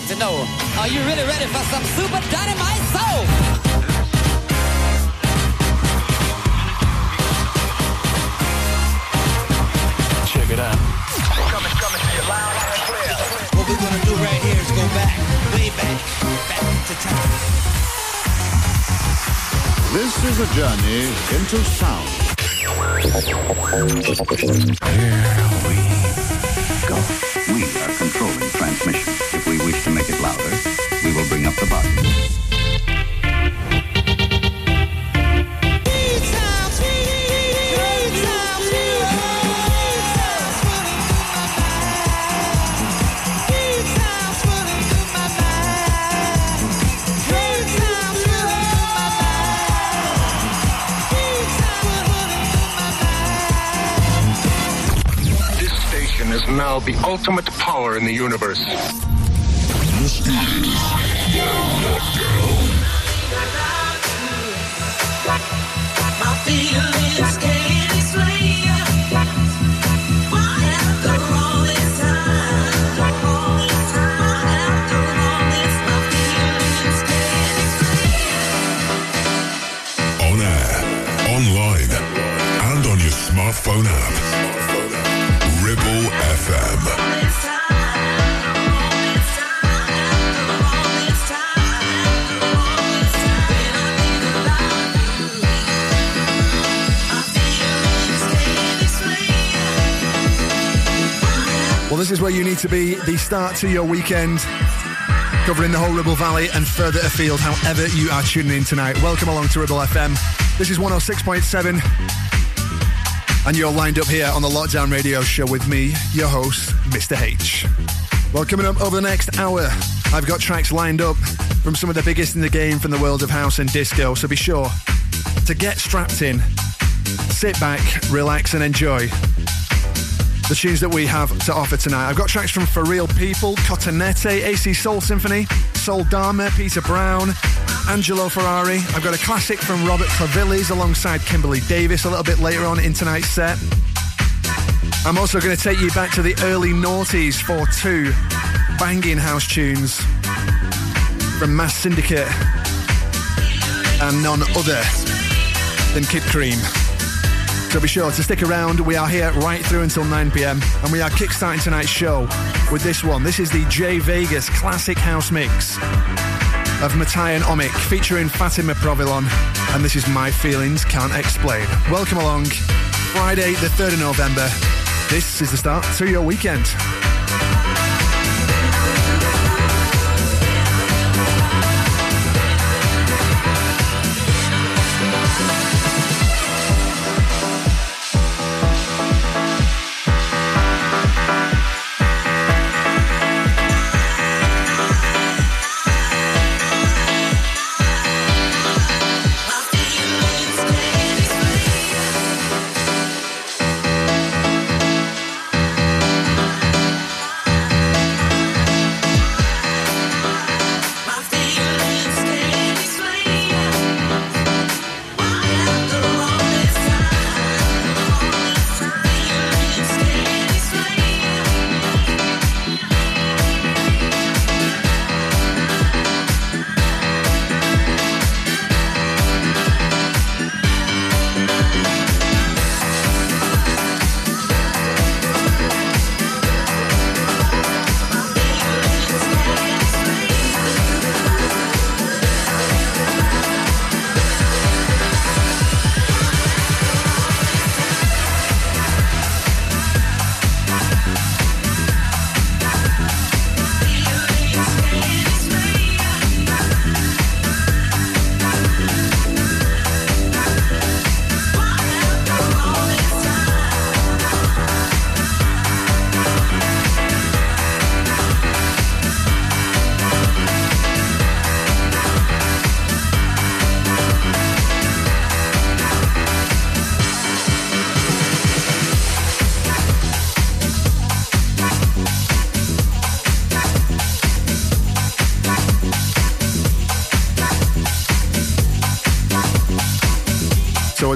like to know, are you really ready for some super dynamite soul? Check it out. What we're gonna do right here is go back, way back, back to time. This is a journey into sound. Here we go. We are controlling transmission. We wish to make it louder, we will bring up the station is now the ultimate power in the universe. My this is where you need to be, the start to your weekend, covering the whole Ribble Valley and further afield, however you are tuning in tonight. Welcome along to Ribble FM. This is 106.7, and you're lined up here on the Lockdown Radio Show with me, your host, Mr. H. Well, coming up over the next hour, I've got tracks lined up from some of the biggest in the game from the world of house and disco, so be sure to get strapped in, sit back, relax, and enjoy the tunes that we have to offer tonight. I've got tracks from For Real People, Cotonete, AC Soul Symphony, Soul Dharma, Peter Brown, Angelo Ferrari. I've got a classic from Robert Clivilles alongside Kimberly Davis a little bit later on in tonight's set. I'm also going to take you back to the early noughties for two banging house tunes from Mass Syndicate and none other than Kid Cream. So be sure to stick around. We are here right through until 9 pm, and we are kickstarting tonight's show with this one. This is the J Vegas Classic House Mix of Matai and Omic featuring Fatima Provolone, and this is My Feelings Can't Explain. Welcome along. Friday, the 3rd of November. This is the start to your weekend.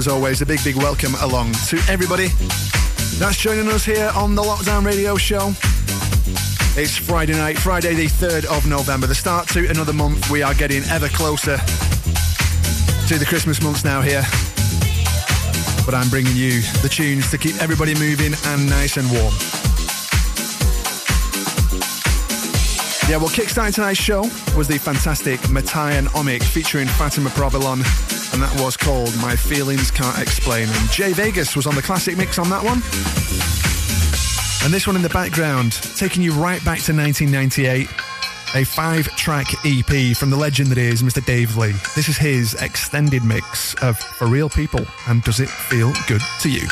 As always, a big, big welcome along to everybody that's joining us here on the Lockdown Radio Show. It's Friday night, Friday the 3rd of November, the start to another month. We are getting ever closer to the Christmas months now here. But I'm bringing you the tunes to keep everybody moving and nice and warm. Yeah, well, kickstarting tonight's show was the fantastic Matai and Omic featuring Fatima Provolone, and that was called My Feelings Can't Explain. And Jay Vegas was on the classic mix on that one. And this one in the background, taking you right back to 1998, a five track EP from the legend that is Mr. Dave Lee. This is his extended mix of For Real People and Does It Feel Good to You?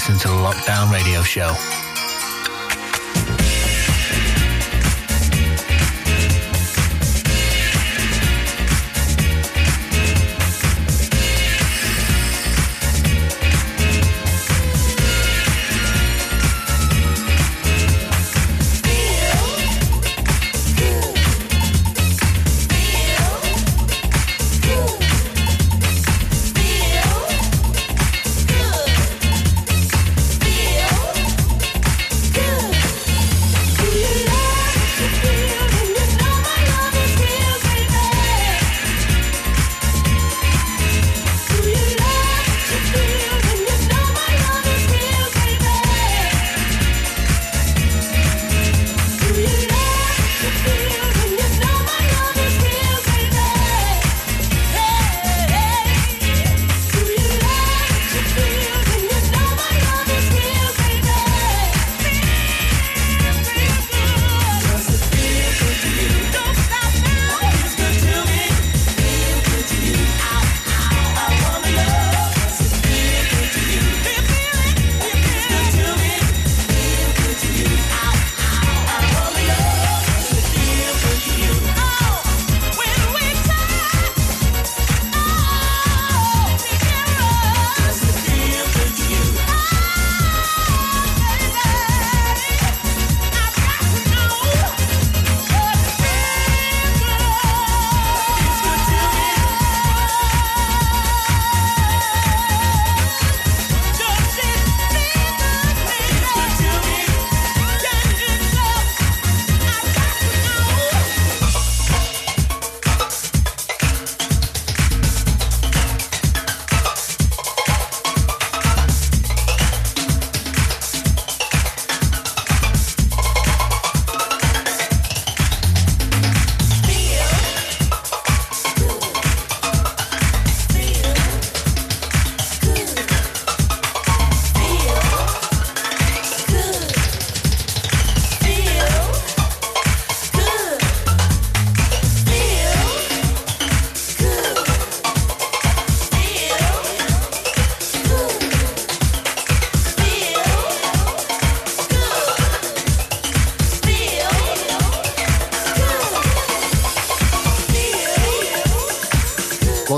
Listening to the Lockdown Radio Show.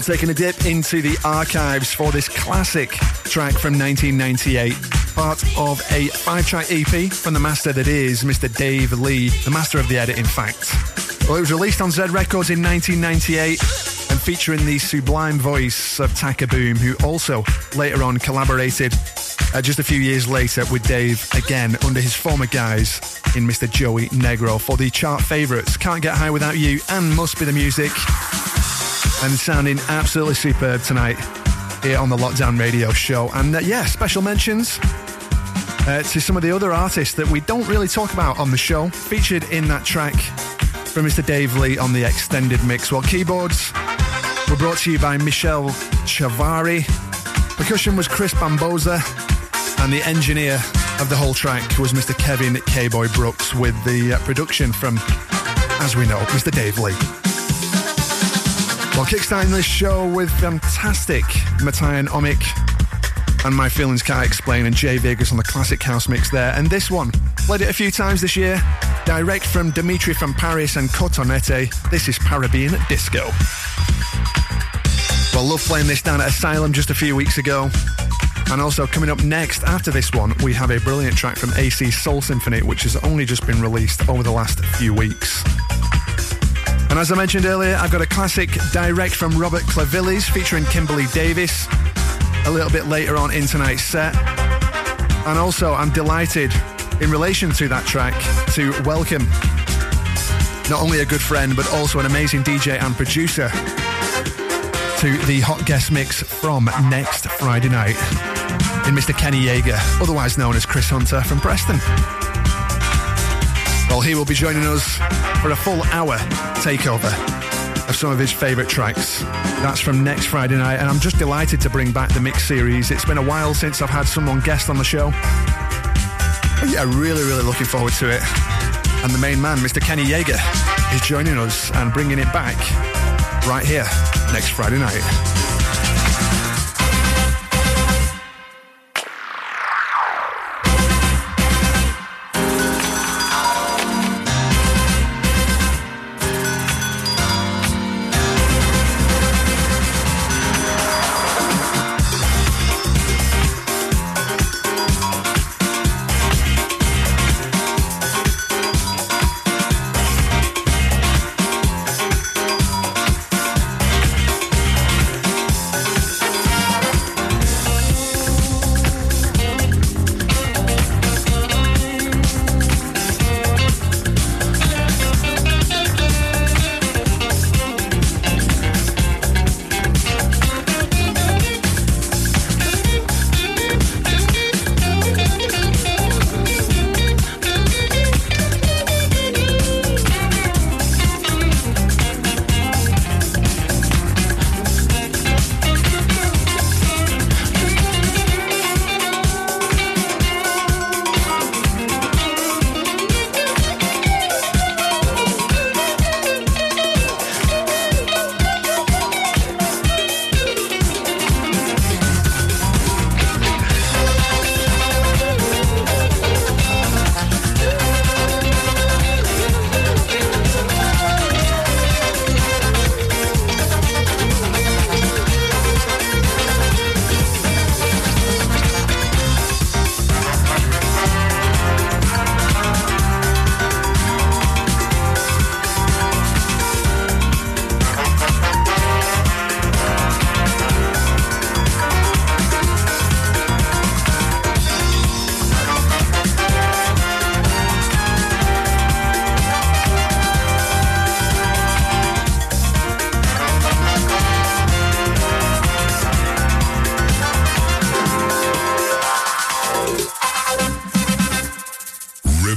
Taking a dip into the archives for this classic track from 1998, part of a five track EP from the master that is Mr. Dave Lee, the master of the edit, in fact. Well, it was released on Z Records in 1998 and featuring the sublime voice of Taka Boom, who also later on collaborated uh, just a few years later with Dave again under his former guise in Mr. Joey Negro for the chart favourites Can't Get High Without You and Must Be the Music and sounding absolutely superb tonight here on the Lockdown Radio Show. And uh, yeah, special mentions uh, to some of the other artists that we don't really talk about on the show, featured in that track from Mr. Dave Lee on the extended mix. Well, keyboards were brought to you by Michelle Chavari, percussion was Chris Bamboza, and the engineer of the whole track was Mr. Kevin K-Boy Brooks, with the uh, production from, as we know, Mr. Dave Lee. Well, kickstarting this show with fantastic Matthian Omic and My Feelings Can't Explain and Jay Vegas on the classic house mix there. And this one, played it a few times this year, direct from Dimitri from Paris and Cotonete. This is Parabian Disco. Well, love playing this down at Asylum just a few weeks ago. And also coming up next after this one, we have a brilliant track from AC Soul Symphony, which has only just been released over the last few weeks. And as I mentioned earlier, I've got a classic direct from Robert Clivilles featuring Kimberly Davis a little bit later on in tonight's set. And also, I'm delighted in relation to that track to welcome not only a good friend, but also an amazing DJ and producer to the hot guest mix from next Friday night in Mr. Kenny Yeager, otherwise known as Chris Hunter from Preston. Well, he will be joining us for a full hour takeover of some of his favourite tracks. That's from next Friday night, and I'm just delighted to bring back the mix series. It's been a while since I've had someone guest on the show. But yeah, really, really looking forward to it. And the main man, Mr. Kenny Yeager, is joining us and bringing it back right here next Friday night.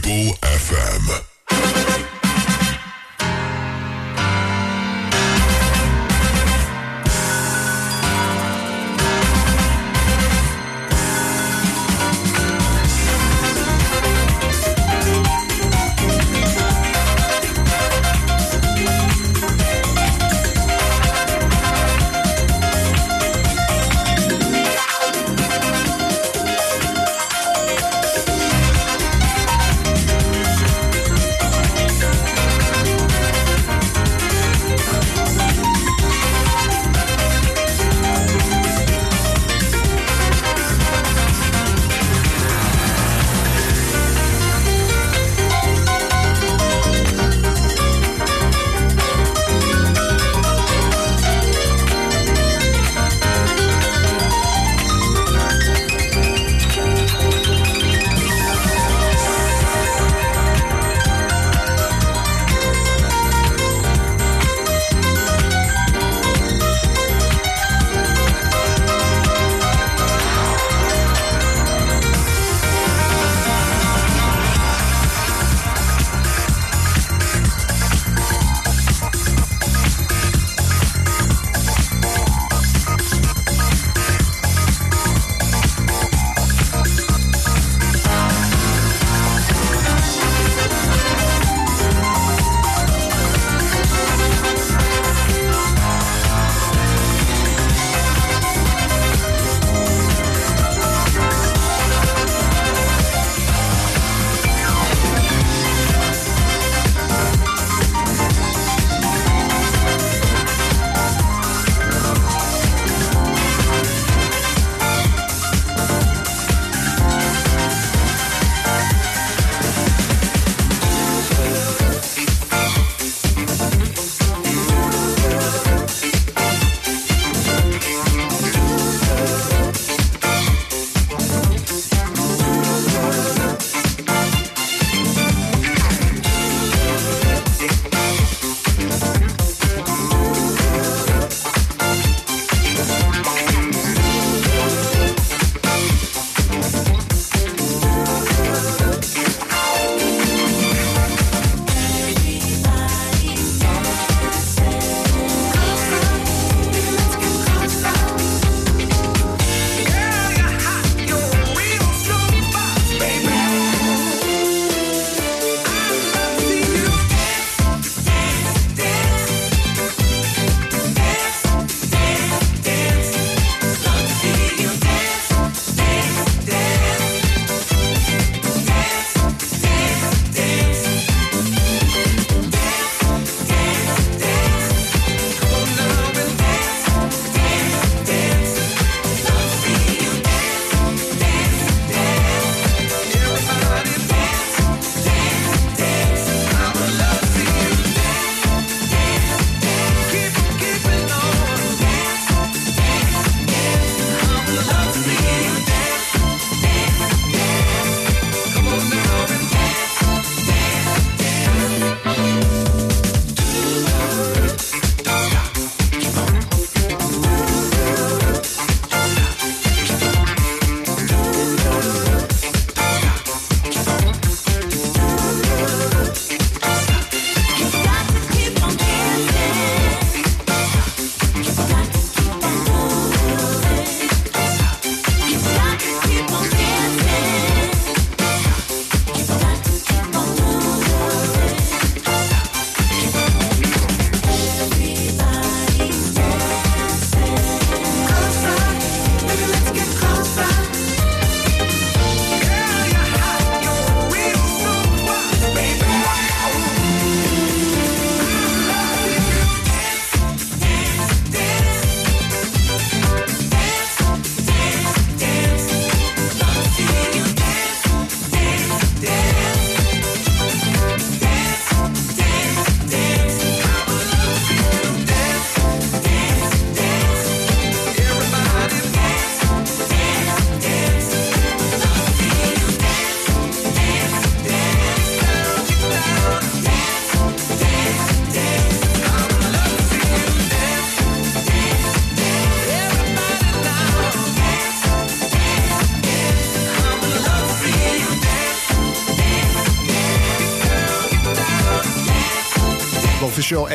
Ribble FM.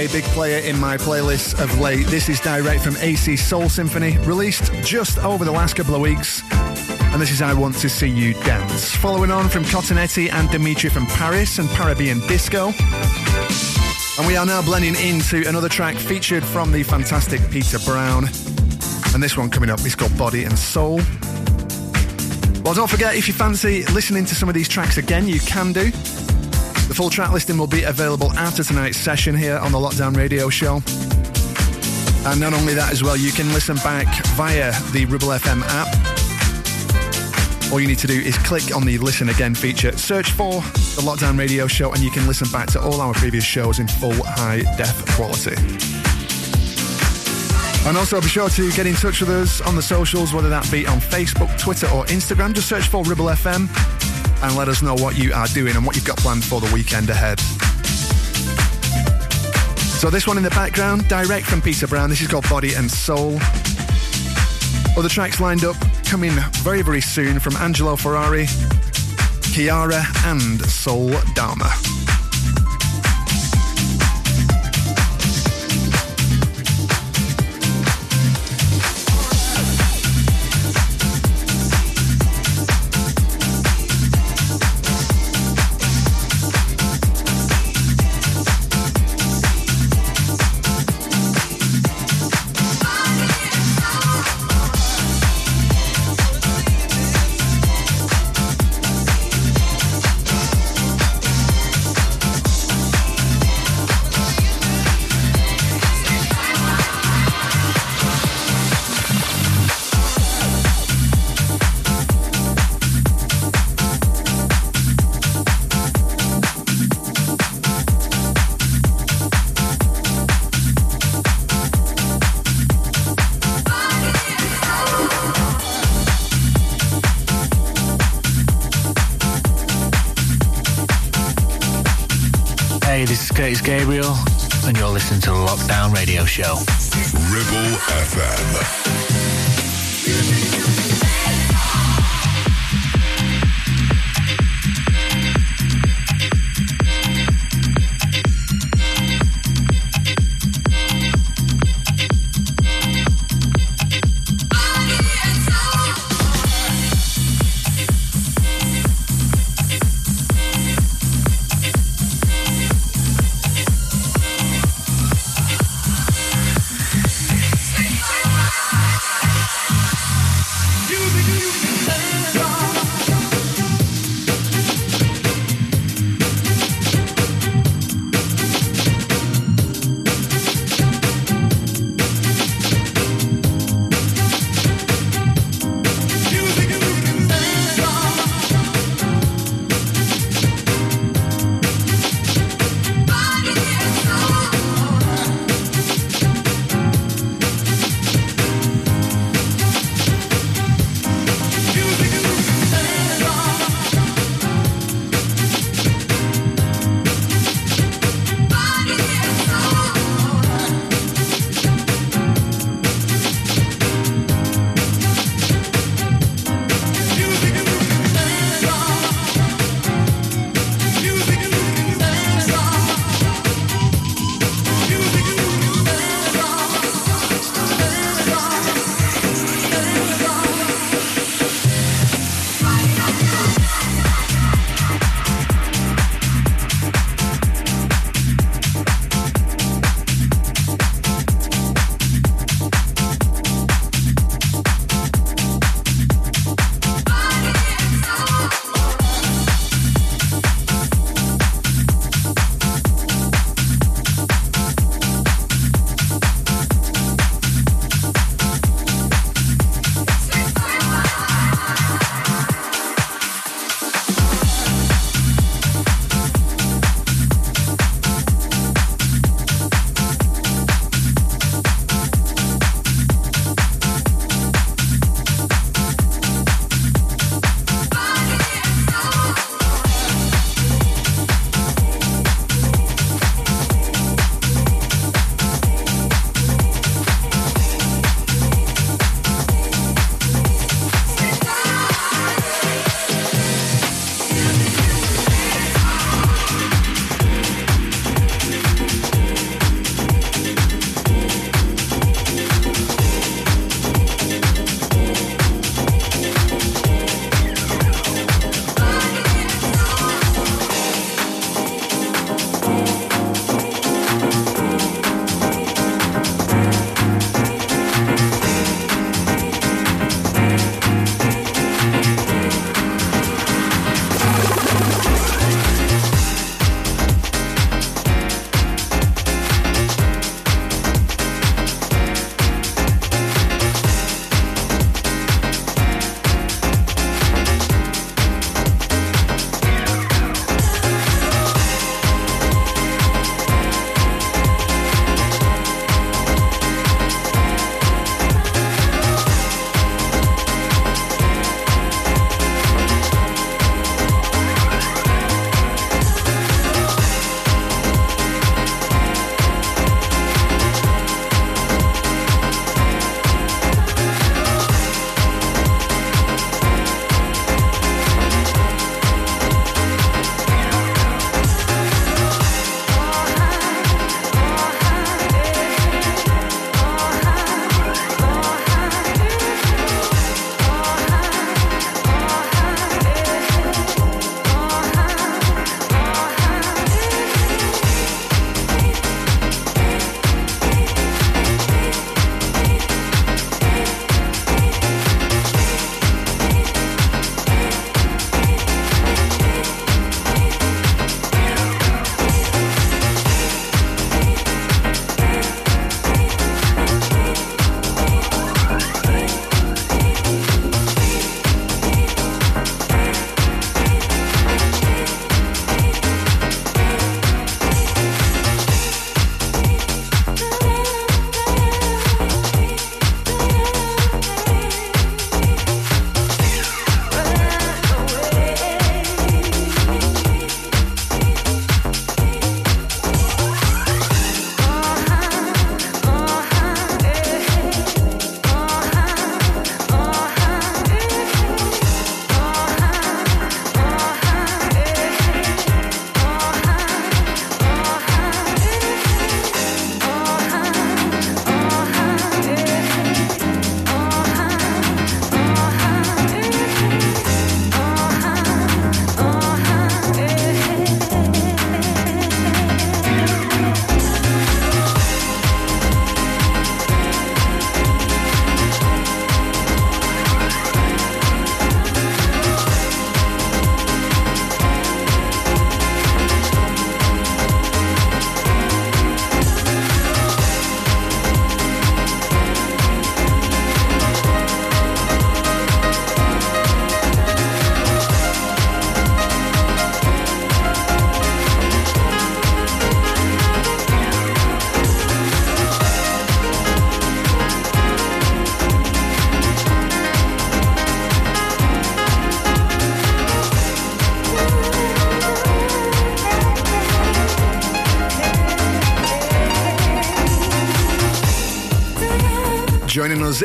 A big player in my playlist of late. This is direct from AC Soul Symphony, released just over the last couple of weeks. And this is I Want to See You Dance. Following on from Cotonete and Dimitri from Paris and Parabian Disco. And we are now blending into another track featured from the fantastic Peter Brown. And this one coming up is called Body and Soul. Well, don't forget, if you fancy listening to some of these tracks again, you can do. The full track listing will be available after tonight's session here on the Lockdown Radio Show. And not only that as well, you can listen back via the Ribble FM app. All you need to do is click on the Listen Again feature, search for the Lockdown Radio Show, and you can listen back to all our previous shows in full high def quality. And also be sure to get in touch with us on the socials, whether that be on Facebook, Twitter, or Instagram. Just search for Ribble FM and let us know what you are doing and what you've got planned for the weekend ahead. So this one in the background, direct from Peter Brown. This is called Body and Soul. Other tracks lined up coming very, very soon from Angelo Ferrari, Chiara, and Soul Dharma. Show.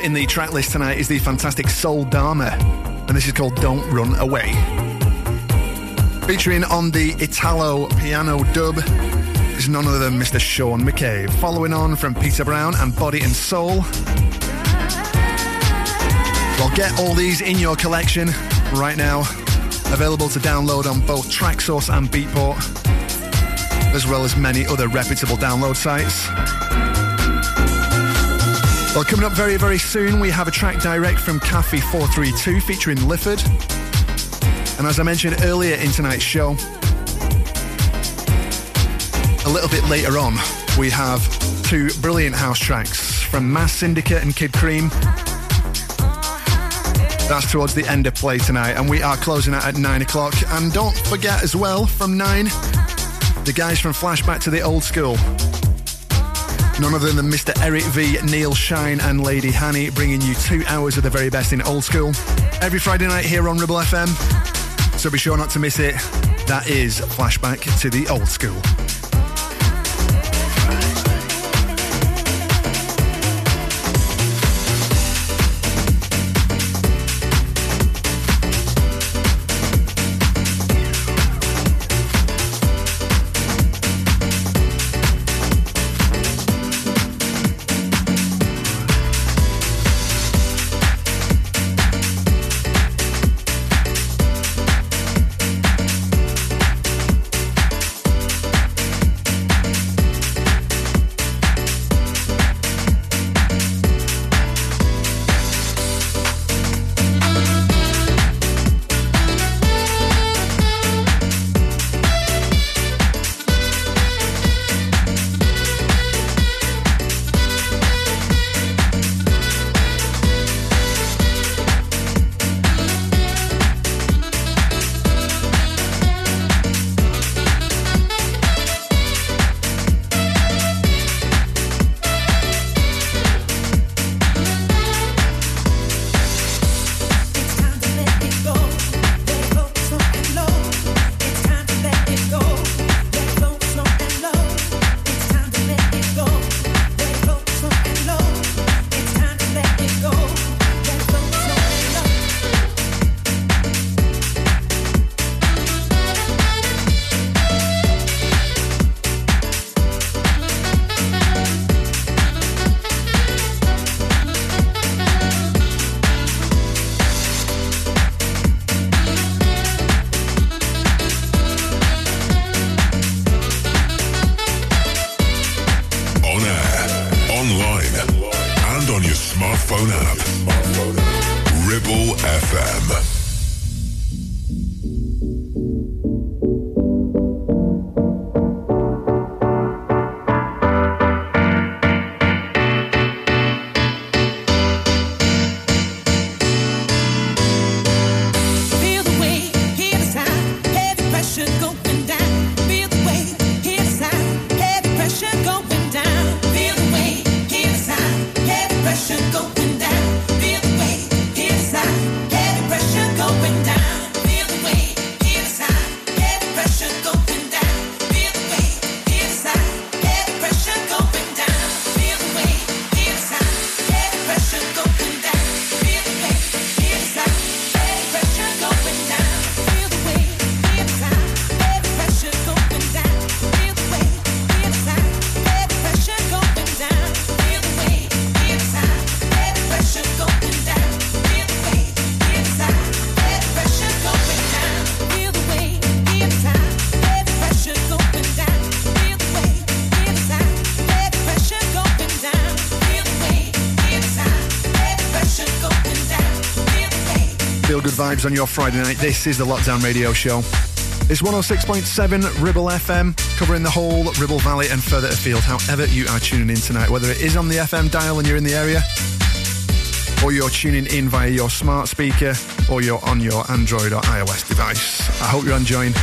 In the track list tonight is the fantastic Soul Dharma, and this is called Don't Run Away. Featuring on the Italo piano dub is none other than Mr. Sean McCabe. Following on from Peter Brown and Body and Soul. Well, get all these in your collection right now. Available to download on both Traxsource and Beatport, as well as many other reputable download sites. Well, coming up very, very soon, we have a track direct from Cafe 432 featuring Lifford. And as I mentioned earlier in tonight's show, a little bit later on, we have two brilliant house tracks from Mass Syndicate and Kid Cream. That's towards the end of play tonight, and we are closing out at 9 o'clock. And don't forget as well, from 9, the guys from Flashback to the Old School. None other than Mr. Eric V, Neil Shine, and Lady Hanny bringing you two hours of the very best in old school every Friday night here on Ribble FM. So be sure not to miss it. That is Flashback to the Old School. On your Friday night. This is the Lockdown Radio Show. It's 106.7 Ribble FM, covering the whole Ribble Valley and further afield, however you are tuning in tonight, whether it is on the FM dial and you're in the area, or you're tuning in via your smart speaker, or you're on your Android or iOS device. I hope you're enjoying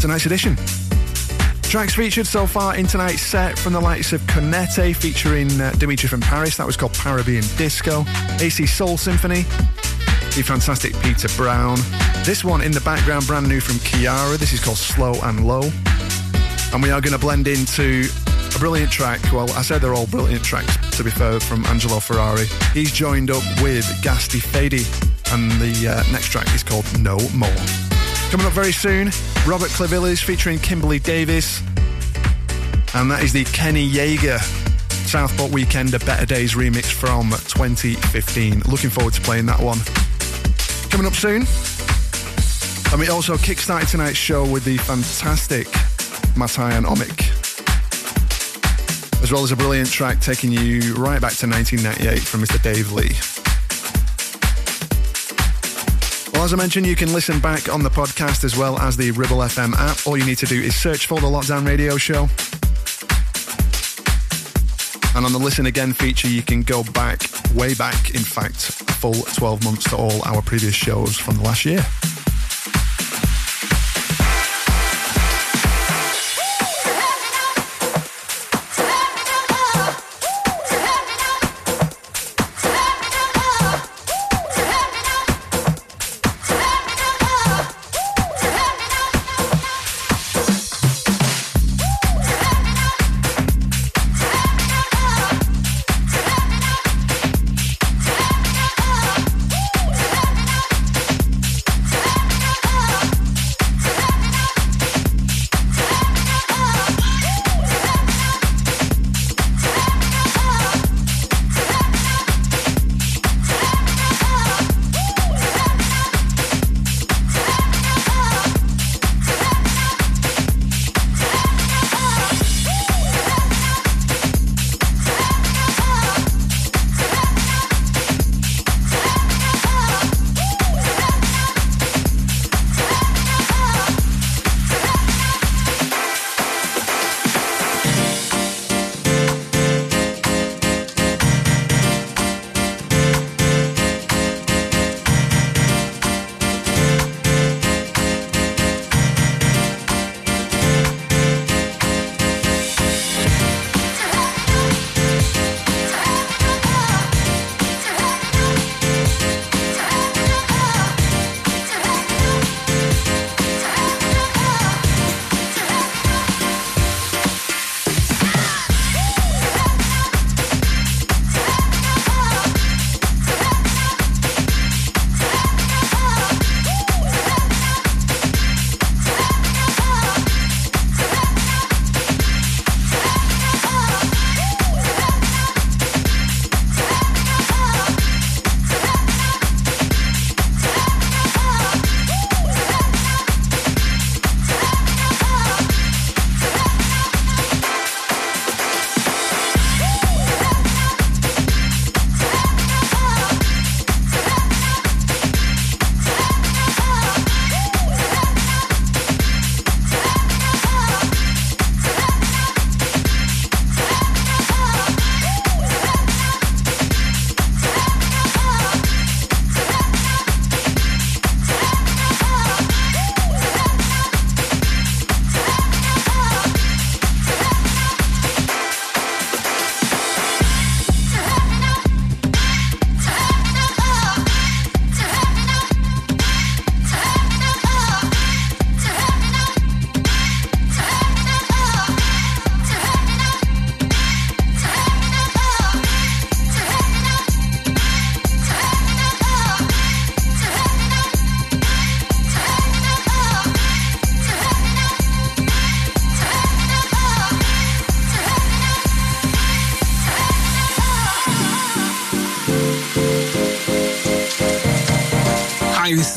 tonight's edition. Tracks featured so far in tonight's set from the likes of Cotonete featuring uh, Dimitri from Paris, that was called Parabian Disco, AC Soul Symphony, the fantastic Peter Brown. This one in the background, brand new from Kiara. This is called Slow and Low. And we are going to blend into a brilliant track. Well, I said they're all brilliant tracks, to be fair, from Angelo Ferrari. He's joined up with Gasti Fady, and the uh, next track is called No More. Coming up very soon, Robert Clivilles featuring Kimberly Davis, and that is the Kenny Yeager Southport Weekender Better Days remix from 2015. Looking forward to playing that one. Coming up soon, and we also kickstarted tonight's show with the fantastic Matai and Omic, as well as a brilliant track taking you right back to 1998 from Mr. Dave Lee. Well, as I mentioned, you can listen back on the podcast as well as the Ribble FM app. All you need to do is search for the Lockdown Radio Show. And on the Listen Again feature, you can go back, way back, in fact, full 12 months to all our previous shows from the last year.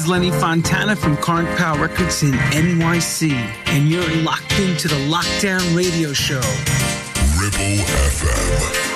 Lenny Fontana from Current Power Records in NYC, and you're locked into the Lockdown Radio Show. Ribble FM.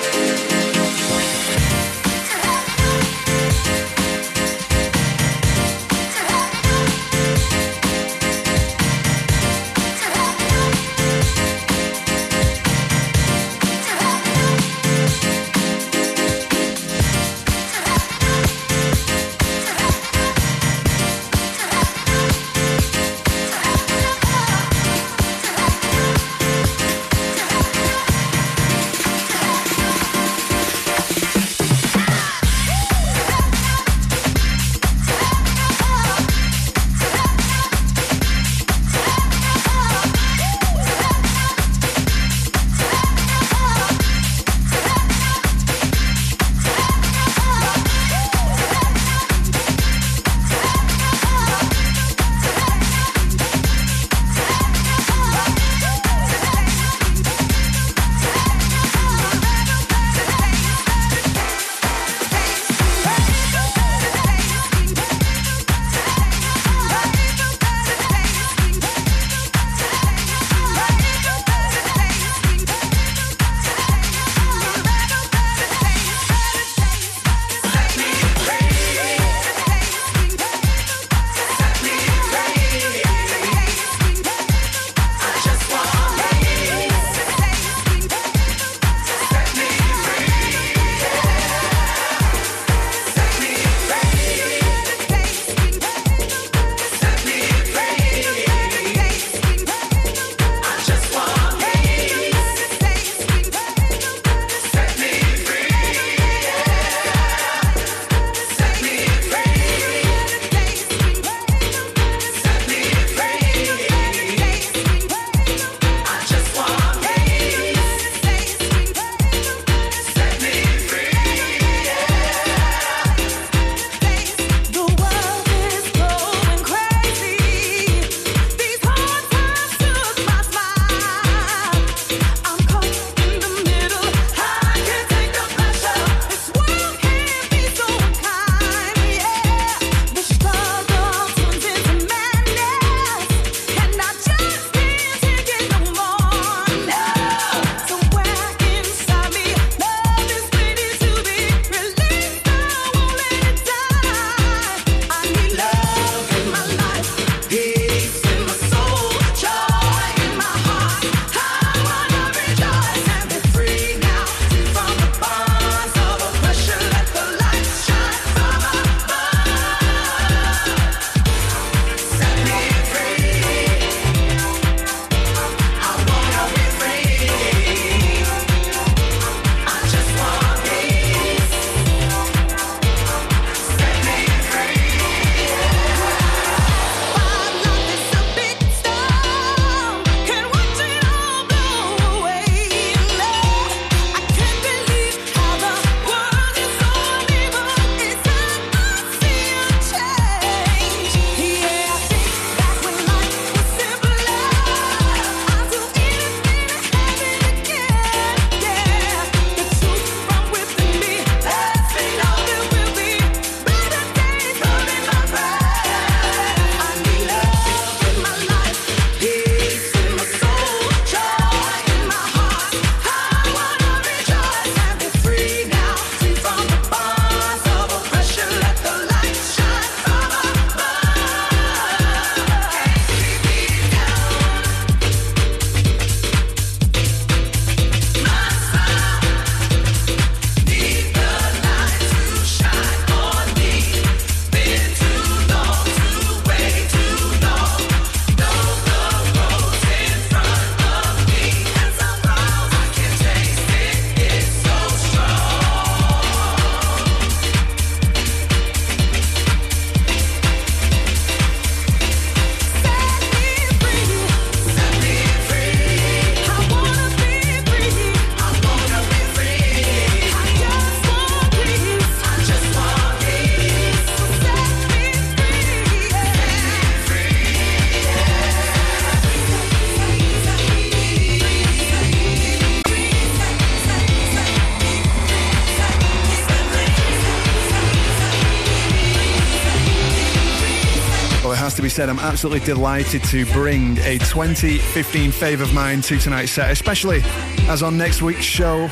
Said, I'm absolutely delighted to bring a 2015 fave of mine to tonight's set, especially as on next week's show,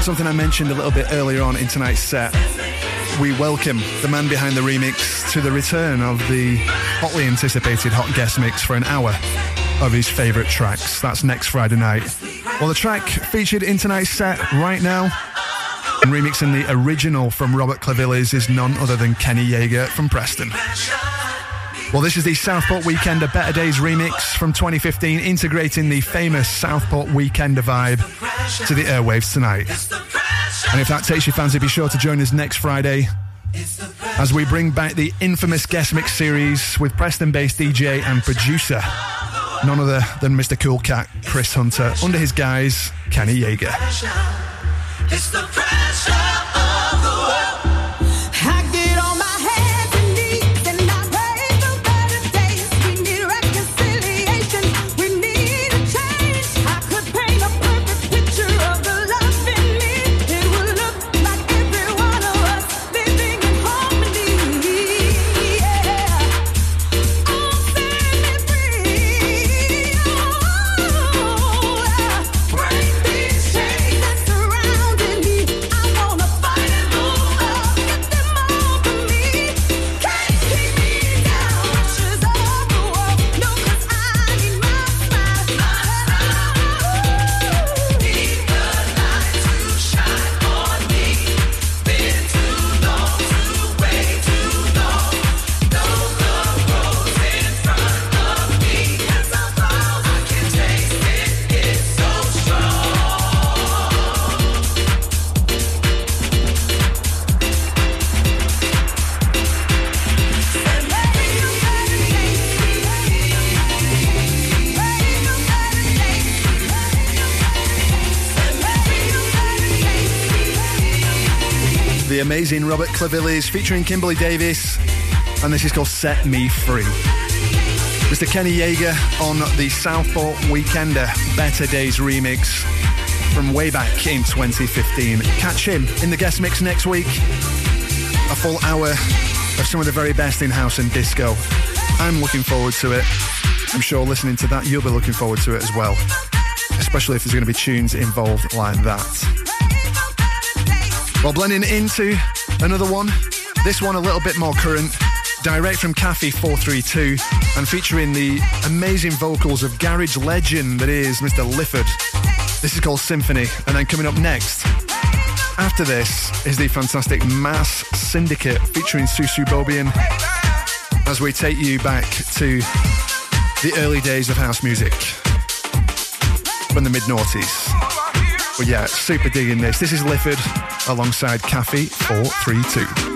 something I mentioned a little bit earlier on in tonight's set. We welcome the man behind the remix to the return of the hotly anticipated hot guest mix for an hour of his favourite tracks. That's next Friday night. Well, the track featured in tonight's set right now and remixing the original from Robert Clivilles is none other than Kenny Yeager from Preston. Well, this is the Southport Weekender Better Days remix from 2015, integrating the famous Southport Weekender vibe to the airwaves tonight. And if that takes your fancy, be sure to join us next Friday as we bring back the infamous guest mix series with Preston based DJ and producer, none other than Mr. Cool Cat Chris Hunter, under his guise, Kenny Yeager. Amazing Robert Clivilles featuring Kimberly Davis, and this is called Set Me Free. Mr. Kenny Yeager on the Southport Weekender Better Days remix from way back in 2015. Catch him in the guest mix next week. A full hour of some of the very best in house and disco. I'm looking forward to it. I'm sure listening to that, you'll be looking forward to it as well, especially if there's going to be tunes involved like that. Well, blending into another one, this one a little bit more current, direct from Cafe 432, and featuring the amazing vocals of garage legend that is Mr. Lifford. This is called Symphony, and then coming up next, after this, is the fantastic Mass Syndicate featuring Su Su Bobien as we take you back to the early days of house music from the mid noughties. But yeah, super digging this. This is Lifford alongside Cafe 432.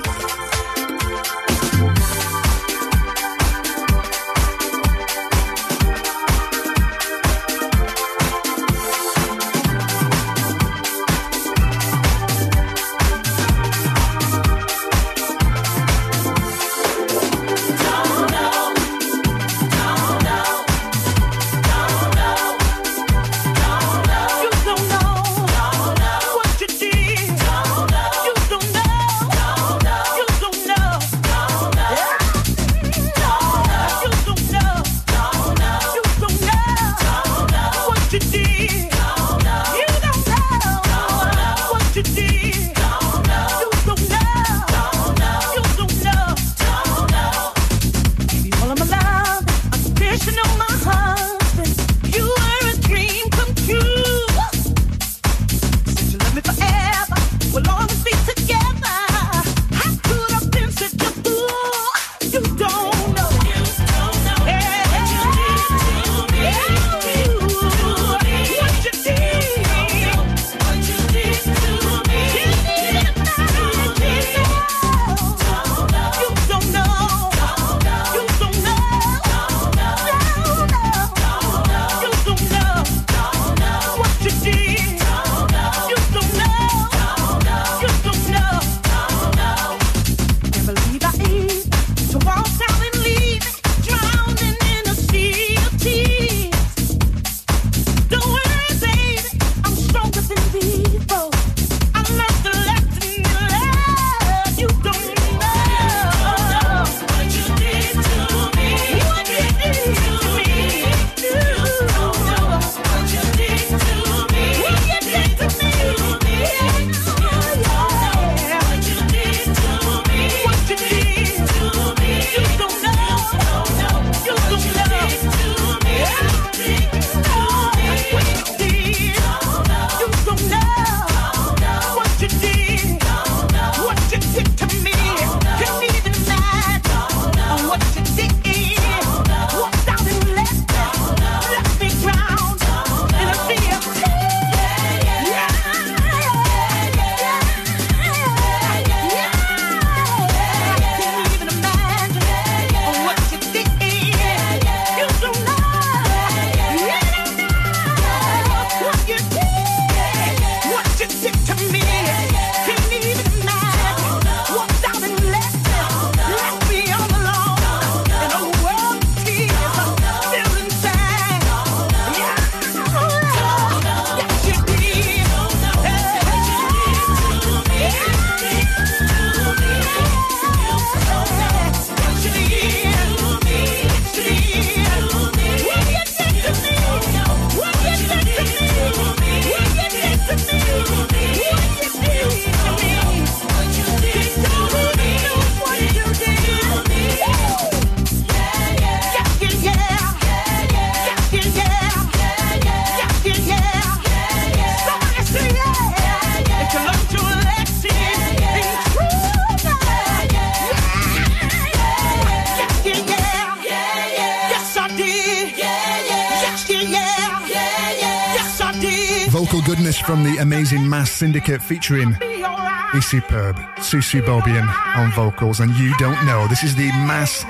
is from the amazing Mass Syndicate featuring the superb Su Su Bobien on vocals, and you don't know. This is the Mass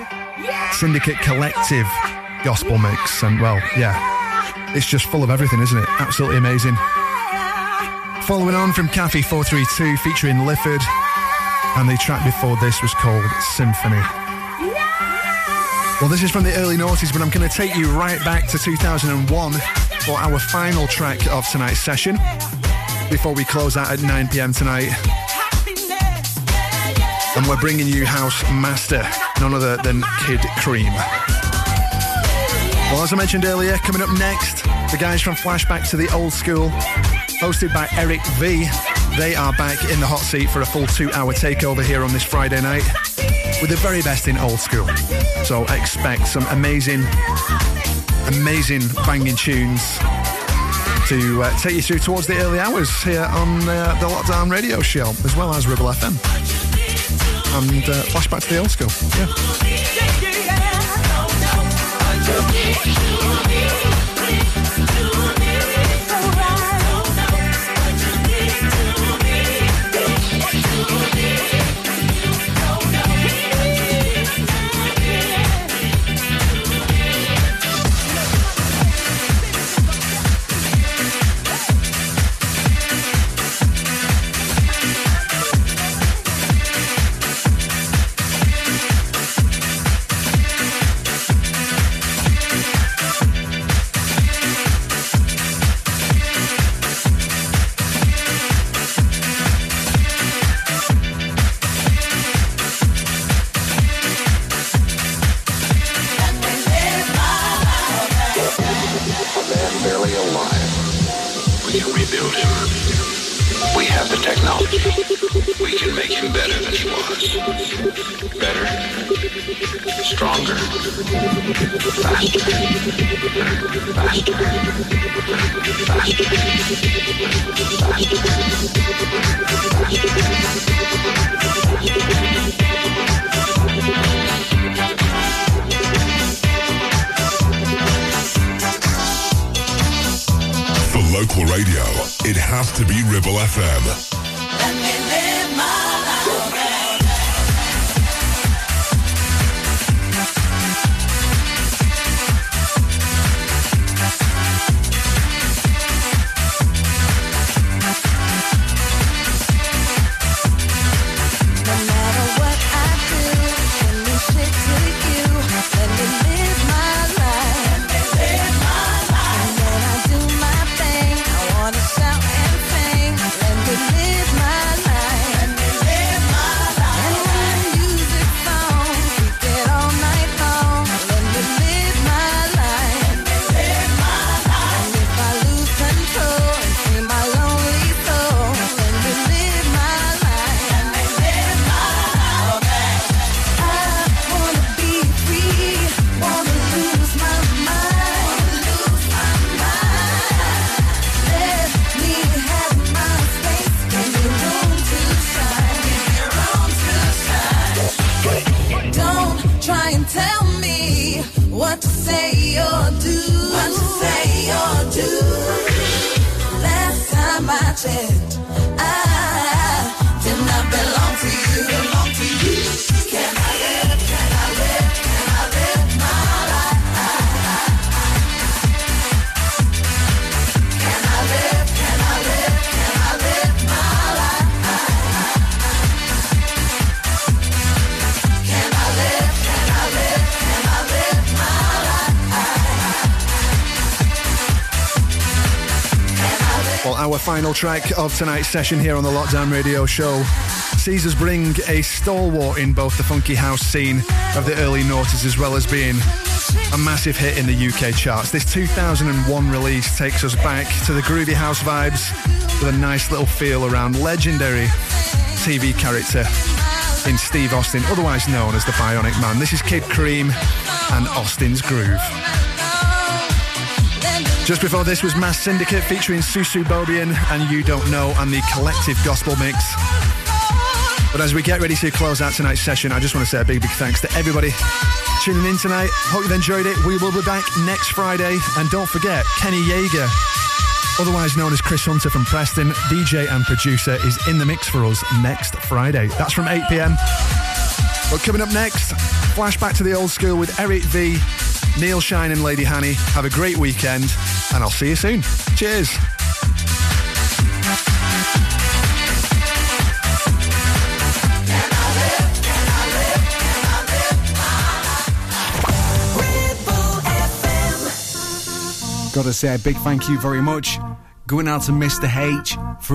Syndicate Collective gospel mix, and well, yeah, it's just full of everything, isn't it? Absolutely amazing. Following on from Cafe 432 featuring Lifford, and the track before this was called Symphony. Well, this is from the early noughties, but I'm going to take you right back to 2001 for our final track of tonight's session before we close out at 9 pm tonight. And we're bringing you House Master, none other than Kid Creme. Well, as I mentioned earlier, coming up next, the guys from Flashback to the Old School, hosted by Eric V. They are back in the hot seat for a full two hour takeover here on this Friday night with the very best in old school. So expect some amazing, amazing banging tunes to uh, take you through towards the early hours here on uh, the Lockdown Radio Show, as well as Ribble FM. And uh, flashback to the old school. Yeah. What to say or do, what to say or do. Last time I checked, final track of tonight's session here on the Lockdown Radio Show Caesars bring a stalwart in both the funky house scene of the early noughties as well as being a massive hit in the UK charts. This 2001 release takes us back to the groovy house vibes with a nice little feel around legendary TV character in Steve Austin, otherwise known as the Bionic Man. This is Kid Creme and Austin's Groove. Just before this was Mass Syndicate featuring Su Su Bobien and You Don't Know and the Collective Gospel Mix. But as we get ready to close out tonight's session, I just want to say a big, big thanks to everybody tuning in tonight. Hope you've enjoyed it. We will be back next Friday. And don't forget, Kenny Yeager otherwise known as Chris Hunter from Preston, DJ and producer, is in the mix for us next Friday. That's from 8 pm. But coming up next, flashback to the old school with Eric V, Neil Shine, and Lady Hanny. Have a great weekend, and I'll see you soon. Cheers. Gotta say a big thank you very much. Going out to Mr. H for